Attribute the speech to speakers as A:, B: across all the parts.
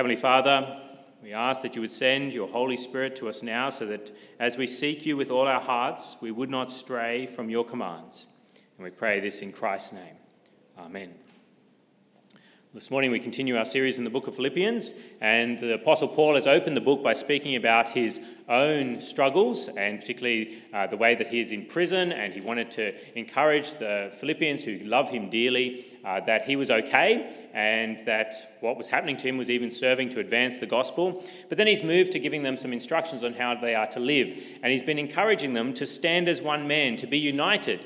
A: Heavenly Father, we ask that you would send your Holy Spirit to us now so that as we seek you with all our hearts, we would not stray from your commands. And we pray this in Christ's name. Amen. This morning we continue our series in the book of Philippians, and the Apostle Paul has opened the book by speaking about his own struggles, and particularly uh, the way that he is in prison, and he wanted to encourage the Philippians who love him dearly uh, that he was okay, and that what was happening to him was even serving to advance the gospel. But then he's moved to giving them some instructions on how they are to live, and he's been encouraging them to stand as one man, to be united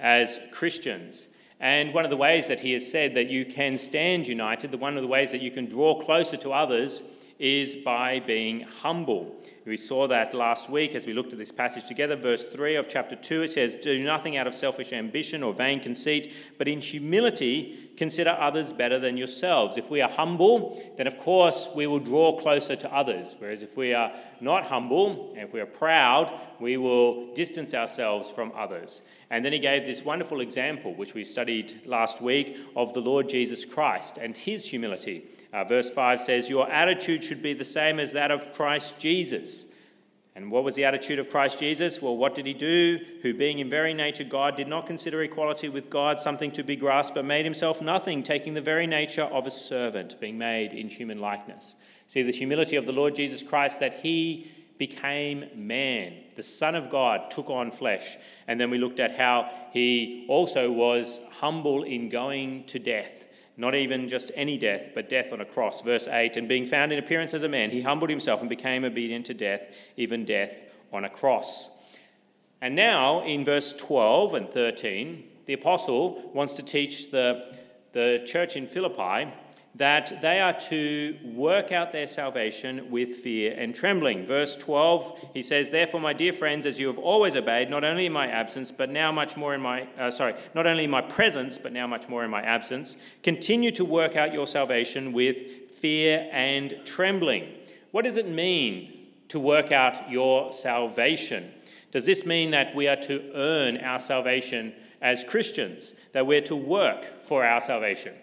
A: as Christians. And one of the ways that he has said that you can stand united, the one of the ways that you can draw closer to others is by being humble. We saw that last week as we looked at this passage together. Verse 3 of chapter 2, it says, Do nothing out of selfish ambition or vain conceit, but in humility consider others better than yourselves. If we are humble, then of course we will draw closer to others. Whereas if we are not humble, and if we are proud, we will distance ourselves from others. And then he gave this wonderful example, which we studied last week, of the Lord Jesus Christ and his humility. Uh, verse 5 says, Your attitude should be the same as that of Christ Jesus. And what was the attitude of Christ Jesus? Well, what did he do? Who, being in very nature God, did not consider equality with God something to be grasped, but made himself nothing, taking the very nature of a servant, being made in human likeness. See the humility of the Lord Jesus Christ that he became man. The Son of God took on flesh. And then we looked at how he also was humble in going to death. Not even just any death, but death on a cross. Verse 8 And being found in appearance as a man, he humbled himself and became obedient to death, even death on a cross. And now, in verse 12 and 13, the apostle wants to teach the, the church in Philippi that they are to work out their salvation with fear and trembling. Verse 12, he says, Therefore, my dear friends, as you have always obeyed, not only in my absence, but now much more in my, uh, sorry, not only in my presence, but now much more in my absence, continue to work out your salvation with fear and trembling. What does it mean to work out your salvation? Does this mean that we are to earn our salvation as Christians, that we're to work for our salvation?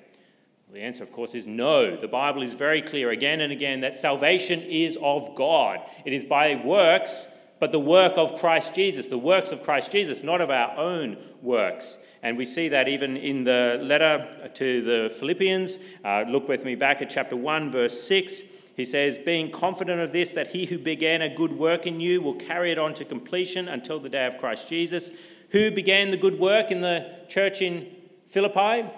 A: The answer, of course, is no. The Bible is very clear again and again that salvation is of God. It is by works, but the work of Christ Jesus, the works of Christ Jesus, not of our own works. And we see that even in the letter to the Philippians. Uh, look with me back at chapter 1, verse 6. He says, Being confident of this, that he who began a good work in you will carry it on to completion until the day of Christ Jesus. Who began the good work in the church in Philippi?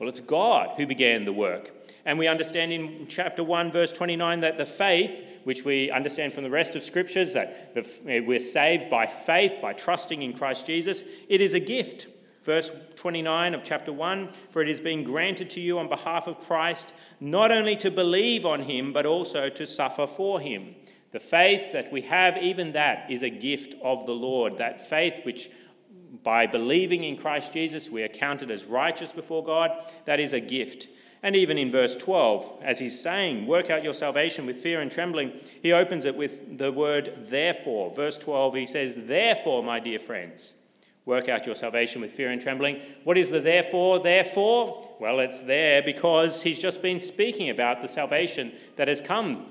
A: Well, it's God who began the work. And we understand in chapter 1, verse 29, that the faith, which we understand from the rest of scriptures, that the, eh, we're saved by faith, by trusting in Christ Jesus, it is a gift. Verse 29 of chapter 1 For it is being granted to you on behalf of Christ, not only to believe on him, but also to suffer for him. The faith that we have, even that, is a gift of the Lord. That faith which by believing in Christ Jesus, we are counted as righteous before God. That is a gift. And even in verse 12, as he's saying, work out your salvation with fear and trembling, he opens it with the word therefore. Verse 12, he says, Therefore, my dear friends, work out your salvation with fear and trembling. What is the therefore? Therefore? Well, it's there because he's just been speaking about the salvation that has come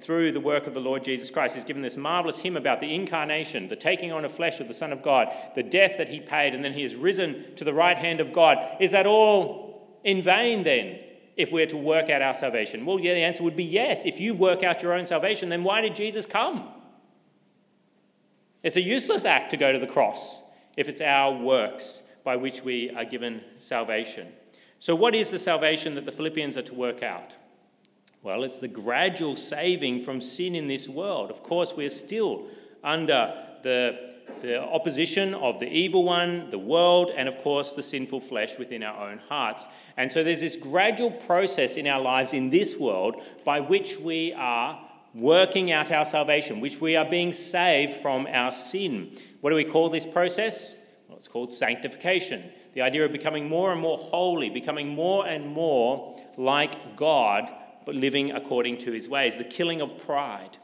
A: through the work of the Lord Jesus Christ. He's given this marvelous hymn about the incarnation, the taking on of flesh of the Son of God, the death that he paid, and then he has risen to the right hand of God. Is that all in vain then? If we're to work out our salvation? Well, yeah, the answer would be yes. If you work out your own salvation, then why did Jesus come? It's a useless act to go to the cross if it's our works by which we are given salvation. So, what is the salvation that the Philippians are to work out? Well, it's the gradual saving from sin in this world. Of course, we're still under the, the opposition of the evil one, the world, and of course, the sinful flesh within our own hearts. And so there's this gradual process in our lives in this world by which we are working out our salvation, which we are being saved from our sin. What do we call this process? Well, it's called sanctification. The idea of becoming more and more holy, becoming more and more like God but living according to his ways, the killing of pride.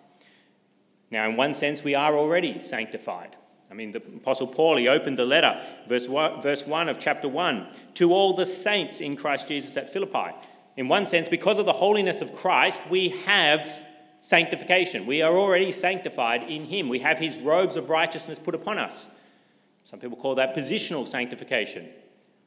A: Now, in one sense, we are already sanctified. I mean, the Apostle Paul, he opened the letter, verse 1, verse 1 of chapter 1, to all the saints in Christ Jesus at Philippi. In one sense, because of the holiness of Christ, we have sanctification. We are already sanctified in Him. We have His robes of righteousness put upon us. Some people call that positional sanctification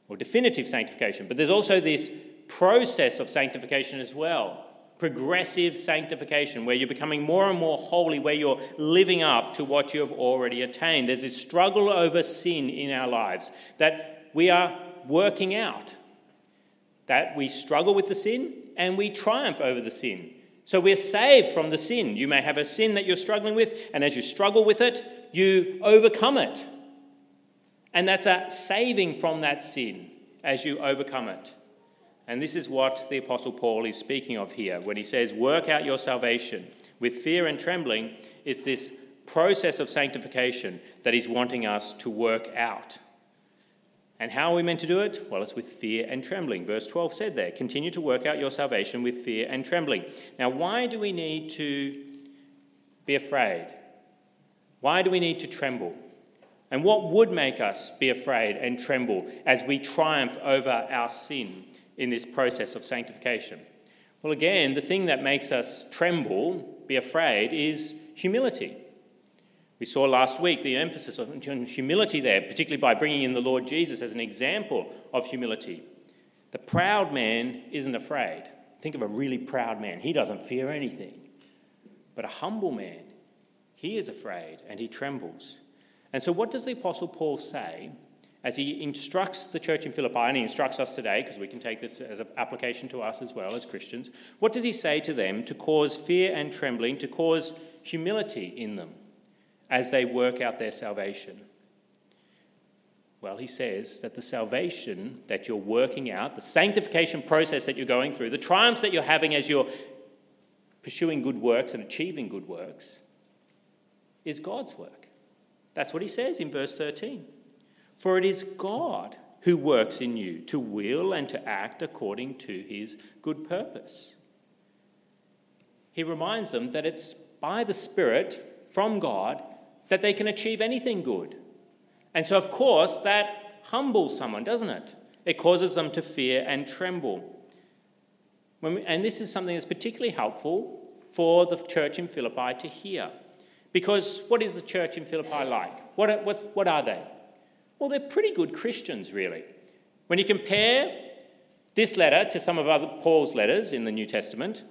A: or definitive sanctification. But there's also this process of sanctification as well progressive sanctification, where you're becoming more and more holy, where you're living up to what you have already attained. There's this struggle over sin in our lives that we are working out. That we struggle with the sin and we triumph over the sin. So we're saved from the sin. You may have a sin that you're struggling with, and as you struggle with it, you overcome it. And that's a saving from that sin as you overcome it. And this is what the Apostle Paul is speaking of here when he says, Work out your salvation with fear and trembling. It's this process of sanctification that he's wanting us to work out. And how are we meant to do it? Well, it's with fear and trembling. Verse 12 said there, continue to work out your salvation with fear and trembling. Now, why do we need to be afraid? Why do we need to tremble? And what would make us be afraid and tremble as we triumph over our sin in this process of sanctification? Well, again, the thing that makes us tremble, be afraid, is humility. We saw last week the emphasis on humility there, particularly by bringing in the Lord Jesus as an example of humility. The proud man isn't afraid. Think of a really proud man, he doesn't fear anything. But a humble man, he is afraid and he trembles. And so, what does the Apostle Paul say as he instructs the church in Philippi, and he instructs us today, because we can take this as an application to us as well as Christians? What does he say to them to cause fear and trembling, to cause humility in them? as they work out their salvation? Well, he says that the salvation that you're working out, the sanctification process that you're going through, the triumphs that you're having as you're pursuing good works and achieving good works, is God's work. That's what he says in verse 13. For it is God who works in you to will and to act according to his good purpose. He reminds them that it's by the Spirit from God that they can achieve anything good. And so, of course, that humbles someone, doesn't it? It causes them to fear and tremble. We, and this is something that's particularly helpful for the church in Philippi to hear. Because what is the church in Philippi like? What, what, what are they? Well, they're pretty good Christians, really. When you compare this letter to some of other Paul's letters in the New Testament,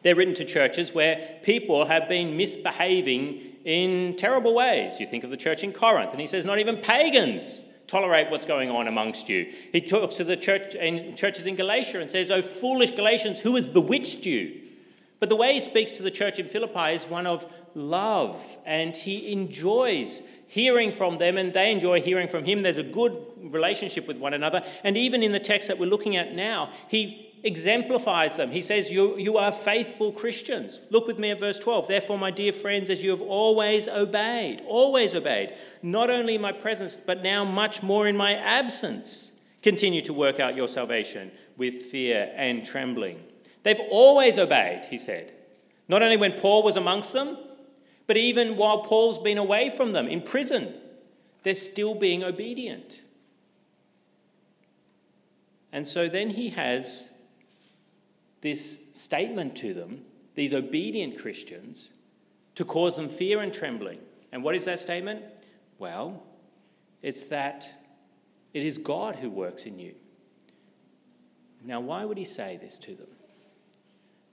A: they're written to churches where people have been misbehaving in terrible ways. You think of the church in Corinth, and he says, not even pagans tolerate what's going on amongst you. He talks to the church in churches in Galatia and says, Oh, foolish Galatians, who has bewitched you? But the way he speaks to the church in Philippi is one of love, and he enjoys hearing from them, and they enjoy hearing from him. There's a good relationship with one another. And even in the text that we're looking at now, he exemplifies them. He says, you, you are faithful Christians. Look with me at verse 12. Therefore, my dear friends, as you have always obeyed, always obeyed, not only in my presence, but now much more in my absence, continue to work out your salvation with fear and trembling. They've always obeyed, he said. Not only when Paul was amongst them, but even while Paul's been away from them in prison, they're still being obedient. And so then he has this statement to them, these obedient Christians, to cause them fear and trembling. And what is that statement? Well, it's that it is God who works in you. Now, why would he say this to them?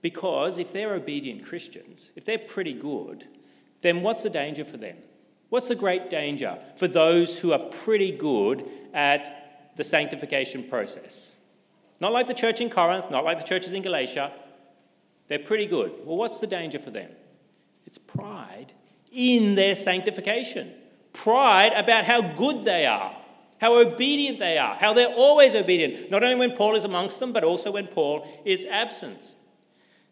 A: Because if they're obedient Christians, if they're pretty good, then what's the danger for them? What's the great danger for those who are pretty good at the sanctification process? Not like the church in Corinth, not like the churches in Galatia. They're pretty good. Well, what's the danger for them? It's pride in their sanctification. Pride about how good they are, how obedient they are, how they're always obedient, not only when Paul is amongst them, but also when Paul is absent.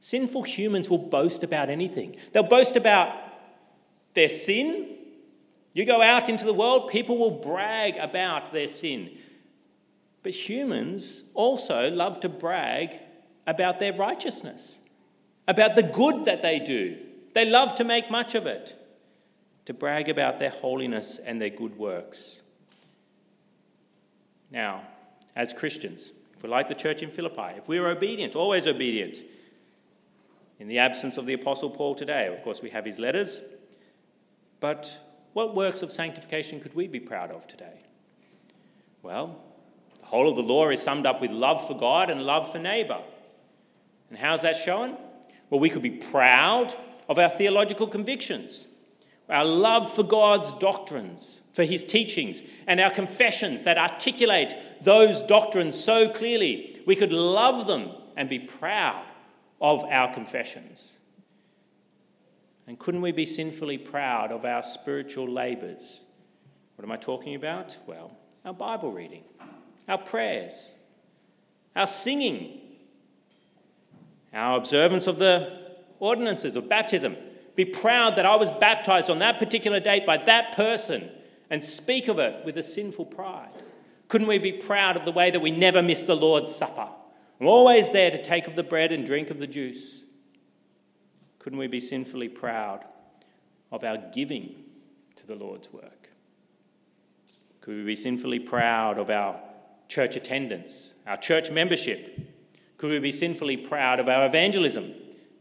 A: Sinful humans will boast about anything. They'll boast about their sin. You go out into the world, people will brag about their sin. But humans also love to brag about their righteousness, about the good that they do. They love to make much of it, to brag about their holiness and their good works. Now, as Christians, if we're like the church in Philippi, if we're obedient, always obedient, in the absence of the Apostle Paul today, of course, we have his letters, but what works of sanctification could we be proud of today? Well, the whole of the law is summed up with love for God and love for neighbour. And how's that shown? Well, we could be proud of our theological convictions, our love for God's doctrines, for his teachings, and our confessions that articulate those doctrines so clearly. We could love them and be proud of our confessions. And couldn't we be sinfully proud of our spiritual labours? What am I talking about? Well, our Bible reading, our prayers, our singing, our observance of the ordinances of baptism. Be proud that I was baptized on that particular date by that person and speak of it with a sinful pride. Couldn't we be proud of the way that we never miss the Lord's Supper? I'm always there to take of the bread and drink of the juice. Couldn't we be sinfully proud of our giving to the Lord's work? Could we be sinfully proud of our church attendance, our church membership? Could we be sinfully proud of our evangelism,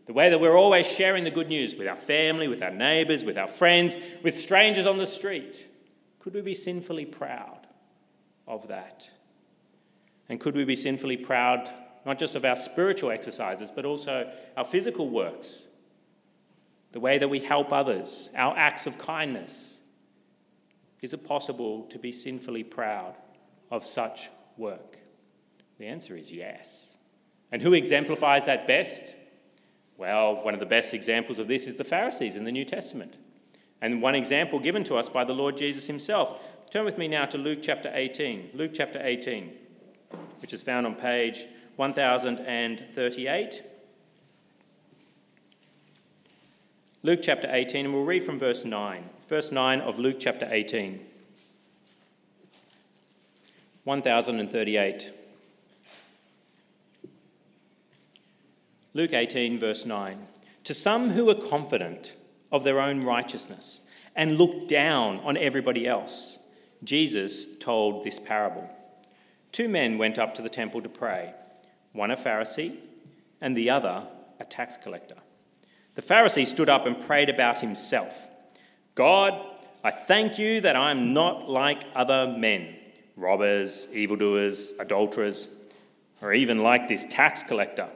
A: the way that we're always sharing the good news with our family, with our neighbours, with our friends, with strangers on the street? Could we be sinfully proud of that? And could we be sinfully proud not just of our spiritual exercises, but also our physical works, the way that we help others, our acts of kindness? Is it possible to be sinfully proud of such work? The answer is yes. And who exemplifies that best? Well, one of the best examples of this is the Pharisees in the New Testament. And one example given to us by the Lord Jesus himself. Turn with me now to Luke chapter 18. Luke chapter 18, which is found on page 1038. Luke chapter 18, and we'll read from verse 9. Verse 9 of Luke chapter 18. 1038. Luke 18, verse 9. To some who are confident of their own righteousness and look down on everybody else, Jesus told this parable. Two men went up to the temple to pray one a Pharisee, and the other a tax collector. The Pharisee stood up and prayed about himself God, I thank you that I am not like other men, robbers, evildoers, adulterers, or even like this tax collector.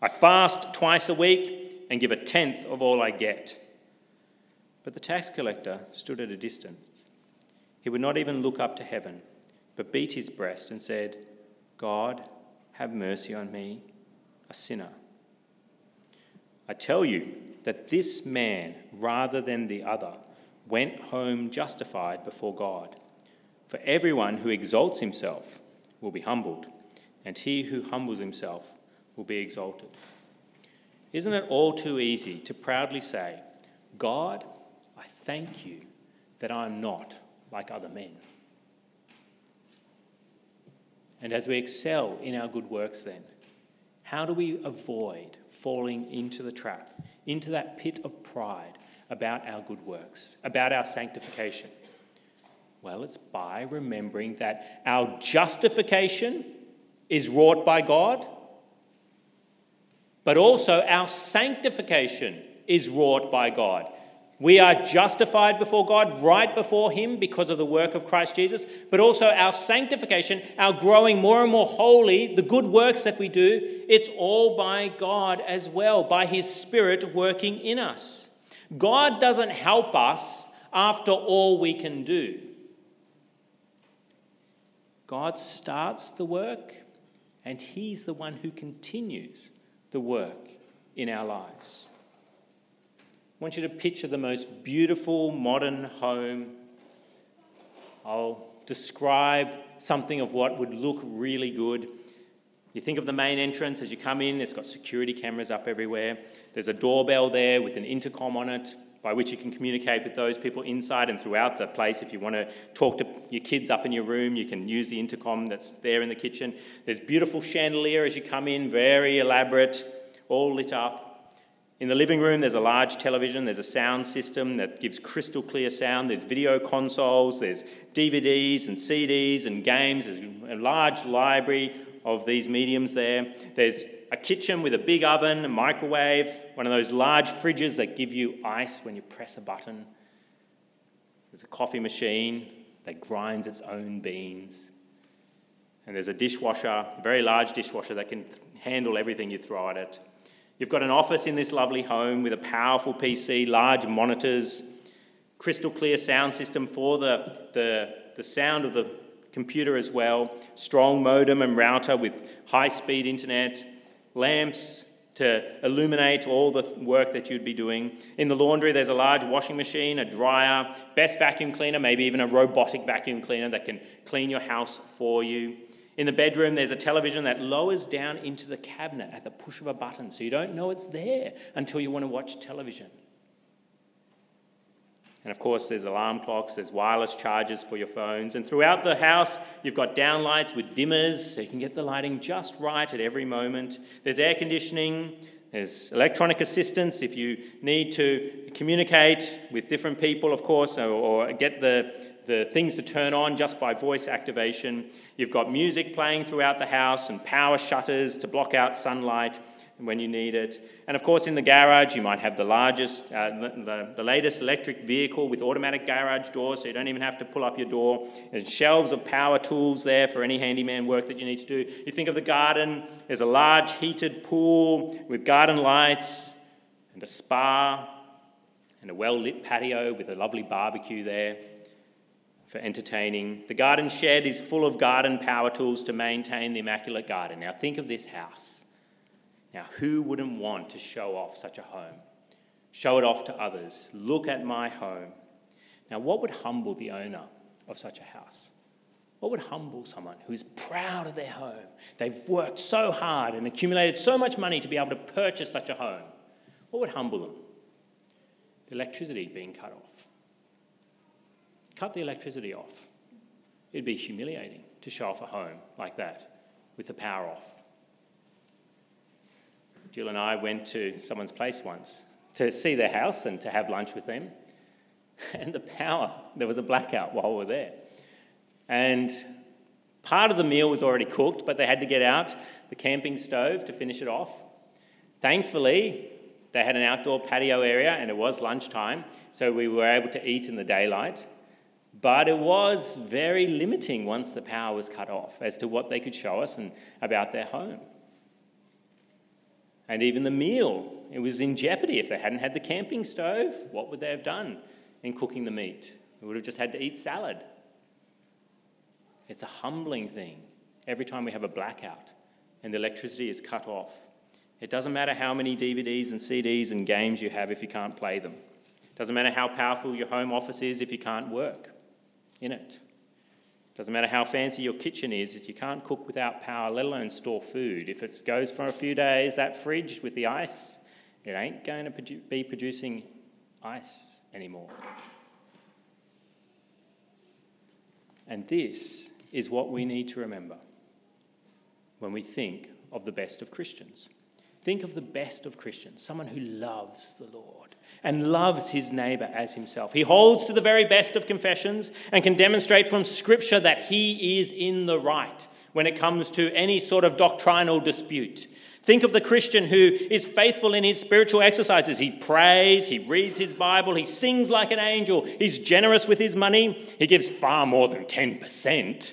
A: I fast twice a week and give a tenth of all I get. But the tax collector stood at a distance. He would not even look up to heaven, but beat his breast and said, God, have mercy on me, a sinner. I tell you that this man, rather than the other, went home justified before God. For everyone who exalts himself will be humbled, and he who humbles himself will be exalted. Isn't it all too easy to proudly say, God, I thank you that I'm not like other men? And as we excel in our good works, then, how do we avoid falling into the trap, into that pit of pride about our good works, about our sanctification? Well, it's by remembering that our justification is wrought by God, but also our sanctification is wrought by God. We are justified before God, right before Him, because of the work of Christ Jesus, but also our sanctification, our growing more and more holy, the good works that we do, it's all by God as well, by His Spirit working in us. God doesn't help us after all we can do. God starts the work, and He's the one who continues the work in our lives. I want you to picture the most beautiful modern home. I'll describe something of what would look really good. You think of the main entrance as you come in, it's got security cameras up everywhere. There's a doorbell there with an intercom on it by which you can communicate with those people inside and throughout the place. If you want to talk to your kids up in your room, you can use the intercom that's there in the kitchen. There's beautiful chandelier as you come in, very elaborate, all lit up. In the living room, there's a large television, there's a sound system that gives crystal clear sound, there's video consoles, there's DVDs and CDs and games, there's a large library of these mediums there. There's a kitchen with a big oven, a microwave, one of those large fridges that give you ice when you press a button. There's a coffee machine that grinds its own beans. And there's a dishwasher, a very large dishwasher that can handle everything you throw at it. You've got an office in this lovely home with a powerful PC, large monitors, crystal clear sound system for the, the, the sound of the computer as well, strong modem and router with high speed internet, lamps to illuminate all the work that you'd be doing. In the laundry, there's a large washing machine, a dryer, best vacuum cleaner, maybe even a robotic vacuum cleaner that can clean your house for you. In the bedroom, there's a television that lowers down into the cabinet at the push of a button, so you don't know it's there until you want to watch television. And of course, there's alarm clocks, there's wireless chargers for your phones. And throughout the house, you've got downlights with dimmers so you can get the lighting just right at every moment. There's air conditioning, there's electronic assistance if you need to communicate with different people, of course, or, or get the, the things to turn on just by voice activation. You've got music playing throughout the house and power shutters to block out sunlight when you need it. And of course, in the garage, you might have the largest, uh, the, the latest electric vehicle with automatic garage doors, so you don't even have to pull up your door. There's shelves of power tools there for any handyman work that you need to do. You think of the garden, there's a large heated pool with garden lights and a spa and a well lit patio with a lovely barbecue there for entertaining. The garden shed is full of garden power tools to maintain the immaculate garden. Now, think of this house. Now, who wouldn't want to show off such a home? Show it off to others. Look at my home. Now, what would humble the owner of such a house? What would humble someone who is proud of their home? They've worked so hard and accumulated so much money to be able to purchase such a home. What would humble them? The electricity being cut off. Cut the electricity off. It'd be humiliating to show off a home like that with the power off. Jill and I went to someone's place once to see their house and to have lunch with them. And the power, there was a blackout while we were there. And part of the meal was already cooked, but they had to get out the camping stove to finish it off. Thankfully, they had an outdoor patio area and it was lunchtime, so we were able to eat in the daylight. But it was very limiting once the power was cut off as to what they could show us and about their home. And even the meal, it was in jeopardy. If they hadn't had the camping stove, what would they have done in cooking the meat? They would have just had to eat salad. It's a humbling thing every time we have a blackout and the electricity is cut off. It doesn't matter how many DVDs and CDs and games you have if you can't play them. It doesn't matter how powerful your home office is if you can't work in it. Doesn't matter how fancy your kitchen is, if you can't cook without power, let alone store food. If it goes for a few days, that fridge with the ice, it ain't going to produ- be producing ice anymore. And this is what we need to remember when we think of the best of Christians. Think of the best of Christians, someone who loves the Lord and loves his neighbor as himself. He holds to the very best of confessions and can demonstrate from Scripture that he is in the right when it comes to any sort of doctrinal dispute. Think of the Christian who is faithful in his spiritual exercises. He prays, he reads his Bible, he sings like an angel, he's generous with his money, he gives far more than 10%.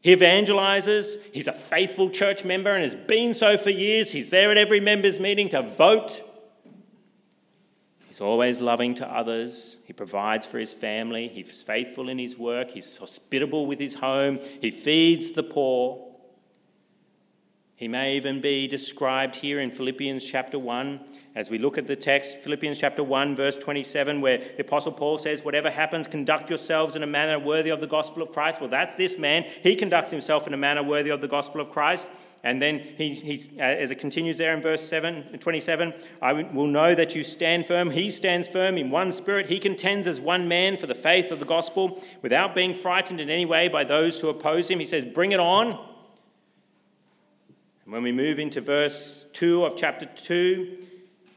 A: He evangelizes, he's a faithful church member and has been so for years. He's there at every members' meeting to vote He's always loving to others. He provides for his family. He's faithful in his work. He's hospitable with his home. He feeds the poor. He may even be described here in Philippians chapter 1 as we look at the text, Philippians chapter 1, verse 27, where the Apostle Paul says, Whatever happens, conduct yourselves in a manner worthy of the gospel of Christ. Well, that's this man. He conducts himself in a manner worthy of the gospel of Christ. And then he, he, uh, as it continues there in verse 7, 27, I will know that you stand firm. He stands firm in one spirit. He contends as one man for the faith of the gospel without being frightened in any way by those who oppose him. He says, Bring it on. And when we move into verse 2 of chapter 2,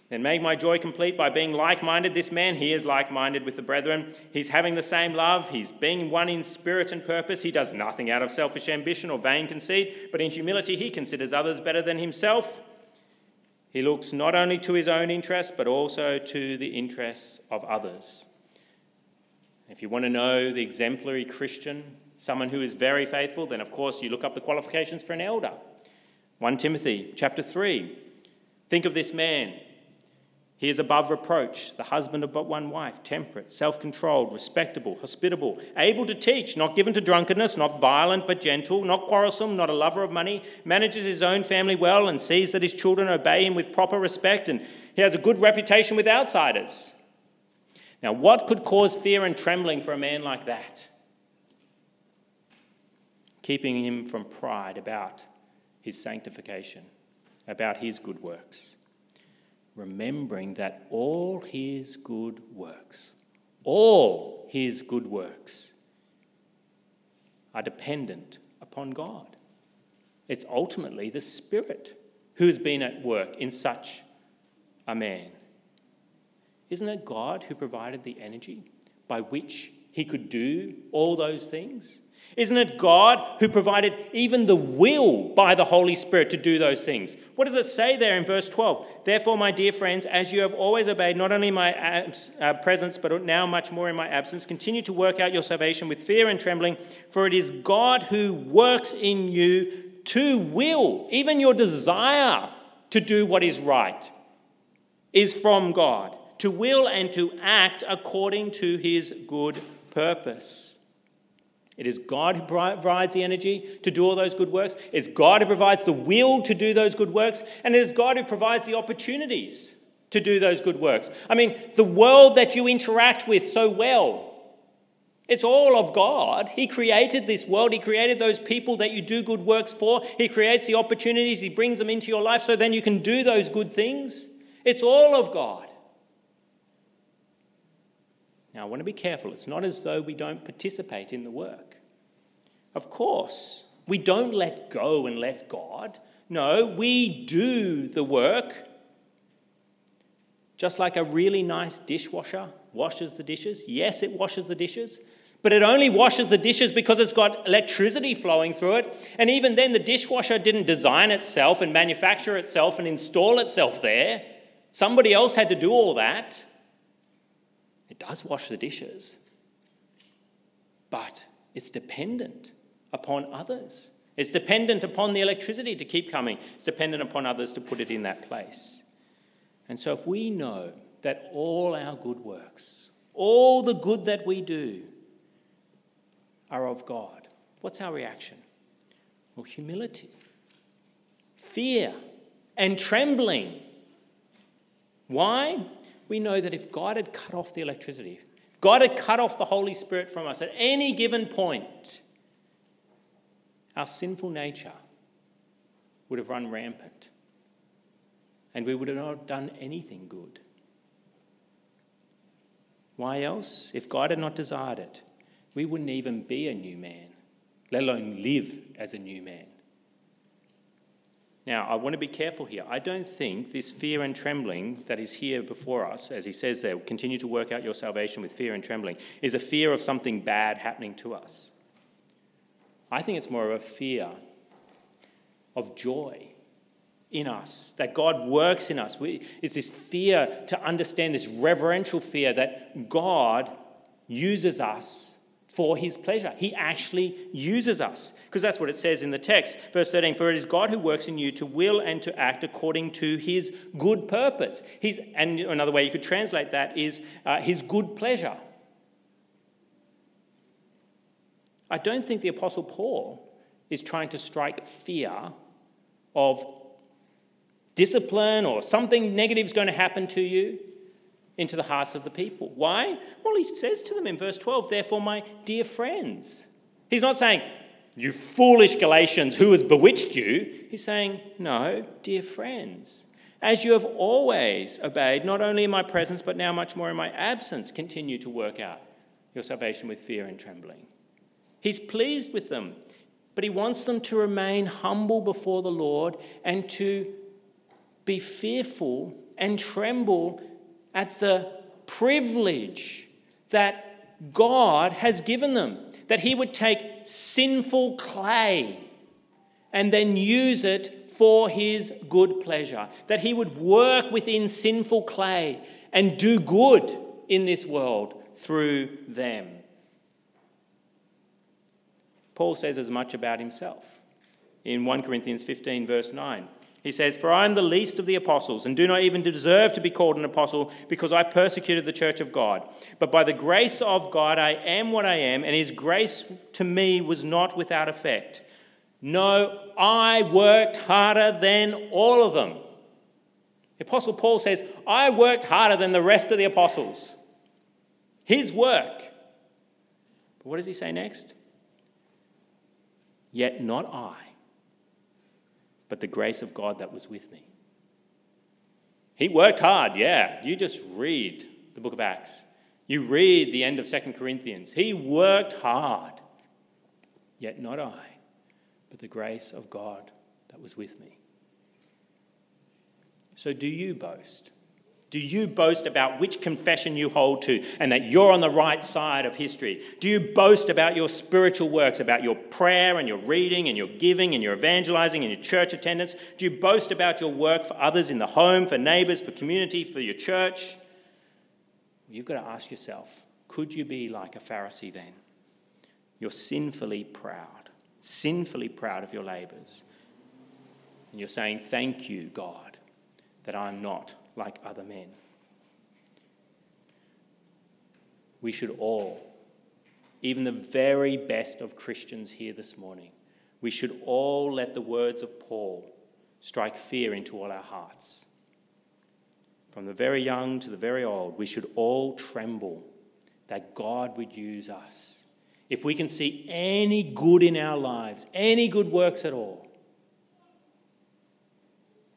A: Then make my joy complete by being like minded. This man, he is like minded with the brethren. He's having the same love. He's being one in spirit and purpose. He does nothing out of selfish ambition or vain conceit, but in humility he considers others better than himself. He looks not only to his own interests, but also to the interests of others. If you want to know the exemplary Christian, someone who is very faithful, then of course you look up the qualifications for an elder. 1 Timothy chapter 3. Think of this man he is above reproach, the husband of but one wife, temperate, self controlled, respectable, hospitable, able to teach, not given to drunkenness, not violent but gentle, not quarrelsome, not a lover of money, manages his own family well and sees that his children obey him with proper respect, and he has a good reputation with outsiders. Now, what could cause fear and trembling for a man like that? Keeping him from pride about his sanctification, about his good works remembering that all his good works, all his good works, are dependent upon God. It's ultimately the Spirit who's been at work in such a man. Isn't it God who provided the energy by which he could do all those things? Isn't it God who provided even the will by the Holy Spirit to do those things? What does it say there in verse 12? Therefore, my dear friends, as you have always obeyed, not only my abs- uh, presence, but now much more in my absence, continue to work out your salvation with fear and trembling, for it is God who works in you to will, even your desire to do what is right, is from God, to will and to act according to his good purpose. It is God who provides the energy to do all those good works. It's God who provides the will to do those good works. And it is God who provides the opportunities to do those good works. I mean, the world that you interact with so well, it's all of God. He created this world. He created those people that you do good works for. He creates the opportunities. He brings them into your life so then you can do those good things. It's all of God. Now, I want to be careful. It's not as though we don't participate in the work. Of course, we don't let go and let God. No, we do the work. Just like a really nice dishwasher washes the dishes. Yes, it washes the dishes, but it only washes the dishes because it's got electricity flowing through it. And even then, the dishwasher didn't design itself and manufacture itself and install itself there. Somebody else had to do all that. It does wash the dishes, but it's dependent upon others. It's dependent upon the electricity to keep coming. It's dependent upon others to put it in that place. And so, if we know that all our good works, all the good that we do, are of God, what's our reaction? Well, humility, fear, and trembling. Why? we know that if God had cut off the electricity, if God had cut off the Holy Spirit from us at any given point, our sinful nature would have run rampant and we would have not done anything good. Why else? If God had not desired it, we wouldn't even be a new man, let alone live as a new man. Now, I want to be careful here. I don't think this fear and trembling that is here before us, as he says there, continue to work out your salvation with fear and trembling, is a fear of something bad happening to us. I think it's more of a fear of joy in us, that God works in us. We, it's this fear to understand, this reverential fear that God uses us for his pleasure. He actually uses us. Because that's what it says in the text. Verse 13 For it is God who works in you to will and to act according to his good purpose. His, and another way you could translate that is uh, his good pleasure. I don't think the Apostle Paul is trying to strike fear of discipline or something negative is going to happen to you into the hearts of the people. Why? Well, he says to them in verse 12, therefore, my dear friends. He's not saying, you foolish Galatians, who has bewitched you? He's saying, no, dear friends. As you have always obeyed, not only in my presence, but now much more in my absence, continue to work out your salvation with fear and trembling. He's pleased with them, but he wants them to remain humble before the Lord and to be fearful and tremble at the privilege that God has given them. That He would take sinful clay and then use it for His good pleasure. That He would work within sinful clay and do good in this world through them. Paul says as much about himself in 1 Corinthians 15, verse 9. He says, For I am the least of the apostles, and do not even deserve to be called an apostle, because I persecuted the church of God. But by the grace of God, I am what I am, and his grace to me was not without effect. No, I worked harder than all of them. The Apostle Paul says, I worked harder than the rest of the apostles. His work. But what does he say next? Yet not I but the grace of God that was with me. He worked hard, yeah. You just read the book of Acts. You read the end of Second Corinthians. He worked hard, yet not I, but the grace of God that was with me. So, do you boast? Do you boast about which confession you hold to and that you're on the right side of history? Do you boast about your spiritual works, about your prayer and your reading and your giving and your evangelizing and your church attendance? Do you boast about your work for others in the home, for neighbors, for community, for your church? You've got to ask yourself could you be like a Pharisee then? You're sinfully proud, sinfully proud of your labors. And you're saying, Thank you, God, that I'm not like other men. We should all, even the very best of Christians here this morning, we should all let the words of Paul strike fear into all our hearts. From the very young to the very old, we should all tremble that God would use us. If we can see any good in our lives, any good works at all,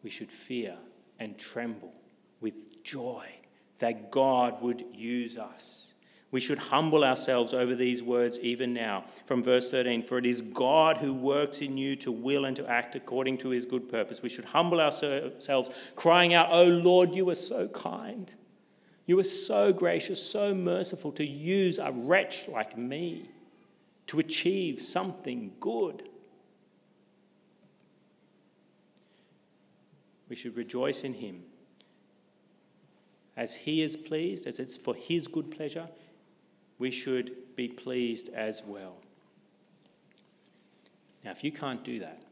A: we should fear and tremble with joy that God would use us. We should humble ourselves over these words even now. From verse 13, for it is God who works in you to will and to act according to his good purpose. We should humble ourselves, crying out, Oh Lord, you are so kind. You are so gracious, so merciful to use a wretch like me to achieve something good. We should rejoice in him as He is pleased, as it's for His good pleasure, we should be pleased as well. Now, if you can't do that,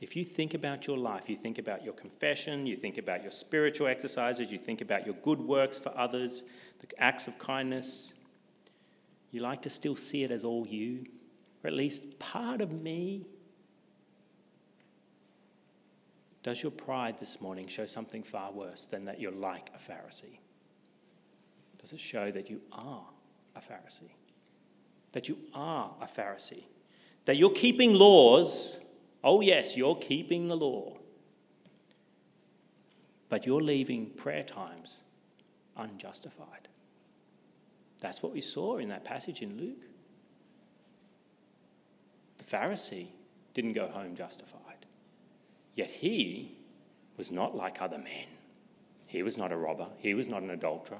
A: if you think about your life, you think about your confession, you think about your spiritual exercises, you think about your good works for others, the acts of kindness, you like to still see it as all you, or at least part of me, Does your pride this morning show something far worse than that you're like a Pharisee? Does it show that you are a Pharisee? That you are a Pharisee? That you're keeping laws. Oh, yes, you're keeping the law. But you're leaving prayer times unjustified. That's what we saw in that passage in Luke. The Pharisee didn't go home justified. Yet he was not like other men. He was not a robber. He was not an adulterer.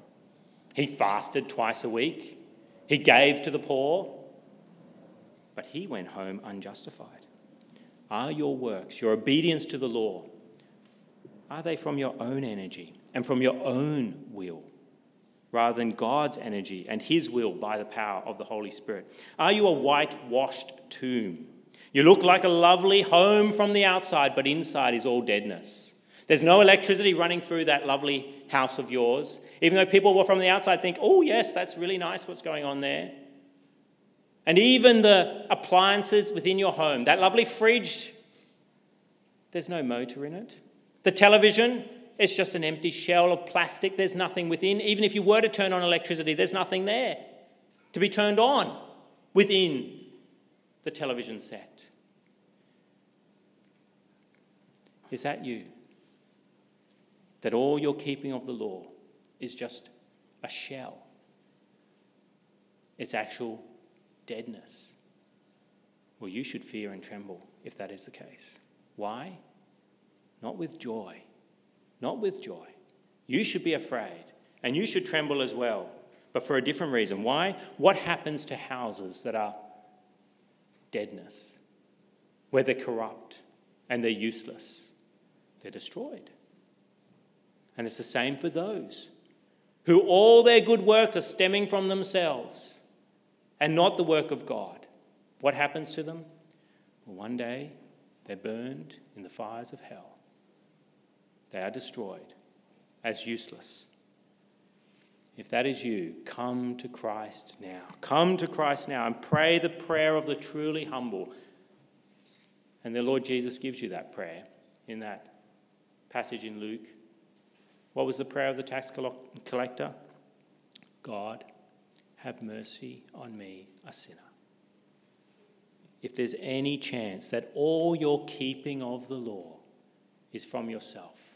A: He fasted twice a week. He gave to the poor. But he went home unjustified. Are your works, your obedience to the law, are they from your own energy and from your own will? rather than God's energy and His will by the power of the Holy Spirit? Are you a whitewashed tomb you look like a lovely home from the outside, but inside is all deadness. There's no electricity running through that lovely house of yours, even though people from the outside think, oh, yes, that's really nice what's going on there. And even the appliances within your home, that lovely fridge, there's no motor in it. The television, it's just an empty shell of plastic, there's nothing within. Even if you were to turn on electricity, there's nothing there to be turned on within the television set. Is that you? That all your keeping of the law is just a shell? It's actual deadness. Well, you should fear and tremble if that is the case. Why? Not with joy. Not with joy. You should be afraid, and you should tremble as well, but for a different reason. Why? What happens to houses that are deadness, where they're corrupt and they're useless? They're destroyed. And it's the same for those who all their good works are stemming from themselves and not the work of God. What happens to them? Well, one day they're burned in the fires of hell. They are destroyed as useless. If that is you, come to Christ now. Come to Christ now and pray the prayer of the truly humble. And the Lord Jesus gives you that prayer in that passage in Luke. What was the prayer of the tax collector? God, have mercy on me, a sinner. If there's any chance that all your keeping of the law is from yourself,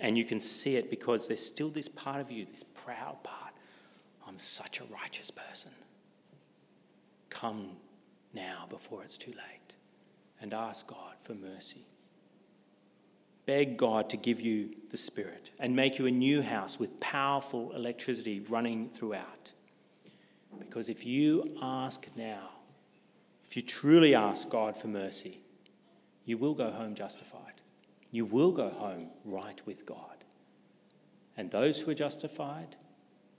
A: and you can see it because there's still this part of you, this proud part, I'm such a righteous person. Come now before it's too late and ask God for mercy. Beg God to give you the Spirit and make you a new house with powerful electricity running throughout. Because if you ask now, if you truly ask God for mercy, you will go home justified. You will go home right with God. And those who are justified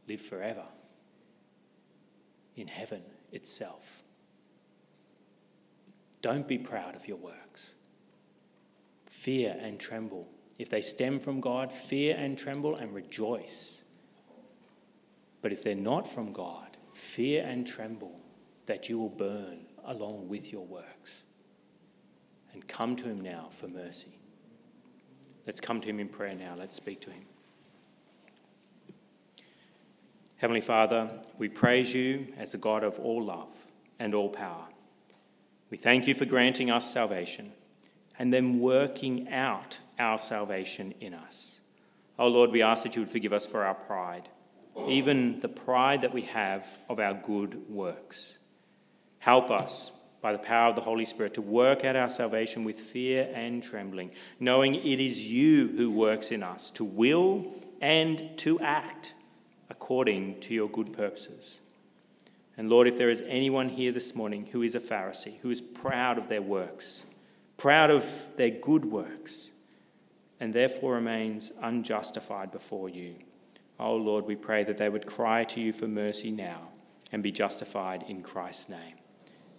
A: live forever in heaven itself. Don't be proud of your works fear and tremble. If they stem from God, fear and tremble and rejoice. But if they're not from God, fear and tremble that you will burn along with your works. And come to Him now for mercy. Let's come to Him in prayer now. Let's speak to Him. Heavenly Father, we praise you as the God of all love and all power. We thank you for granting us salvation and then working out our salvation in us. Oh Lord, we ask that you would forgive us for our pride, even the pride that we have of our good works. Help us by the power of the Holy Spirit to work out our salvation with fear and trembling, knowing it is you who works in us to will and to act according to your good purposes. And Lord, if there is anyone here this morning who is a Pharisee, who is proud of their works, proud of their good works, and therefore remains unjustified before you. Oh Lord, we pray that they would cry to you for mercy now and be justified in Christ's name.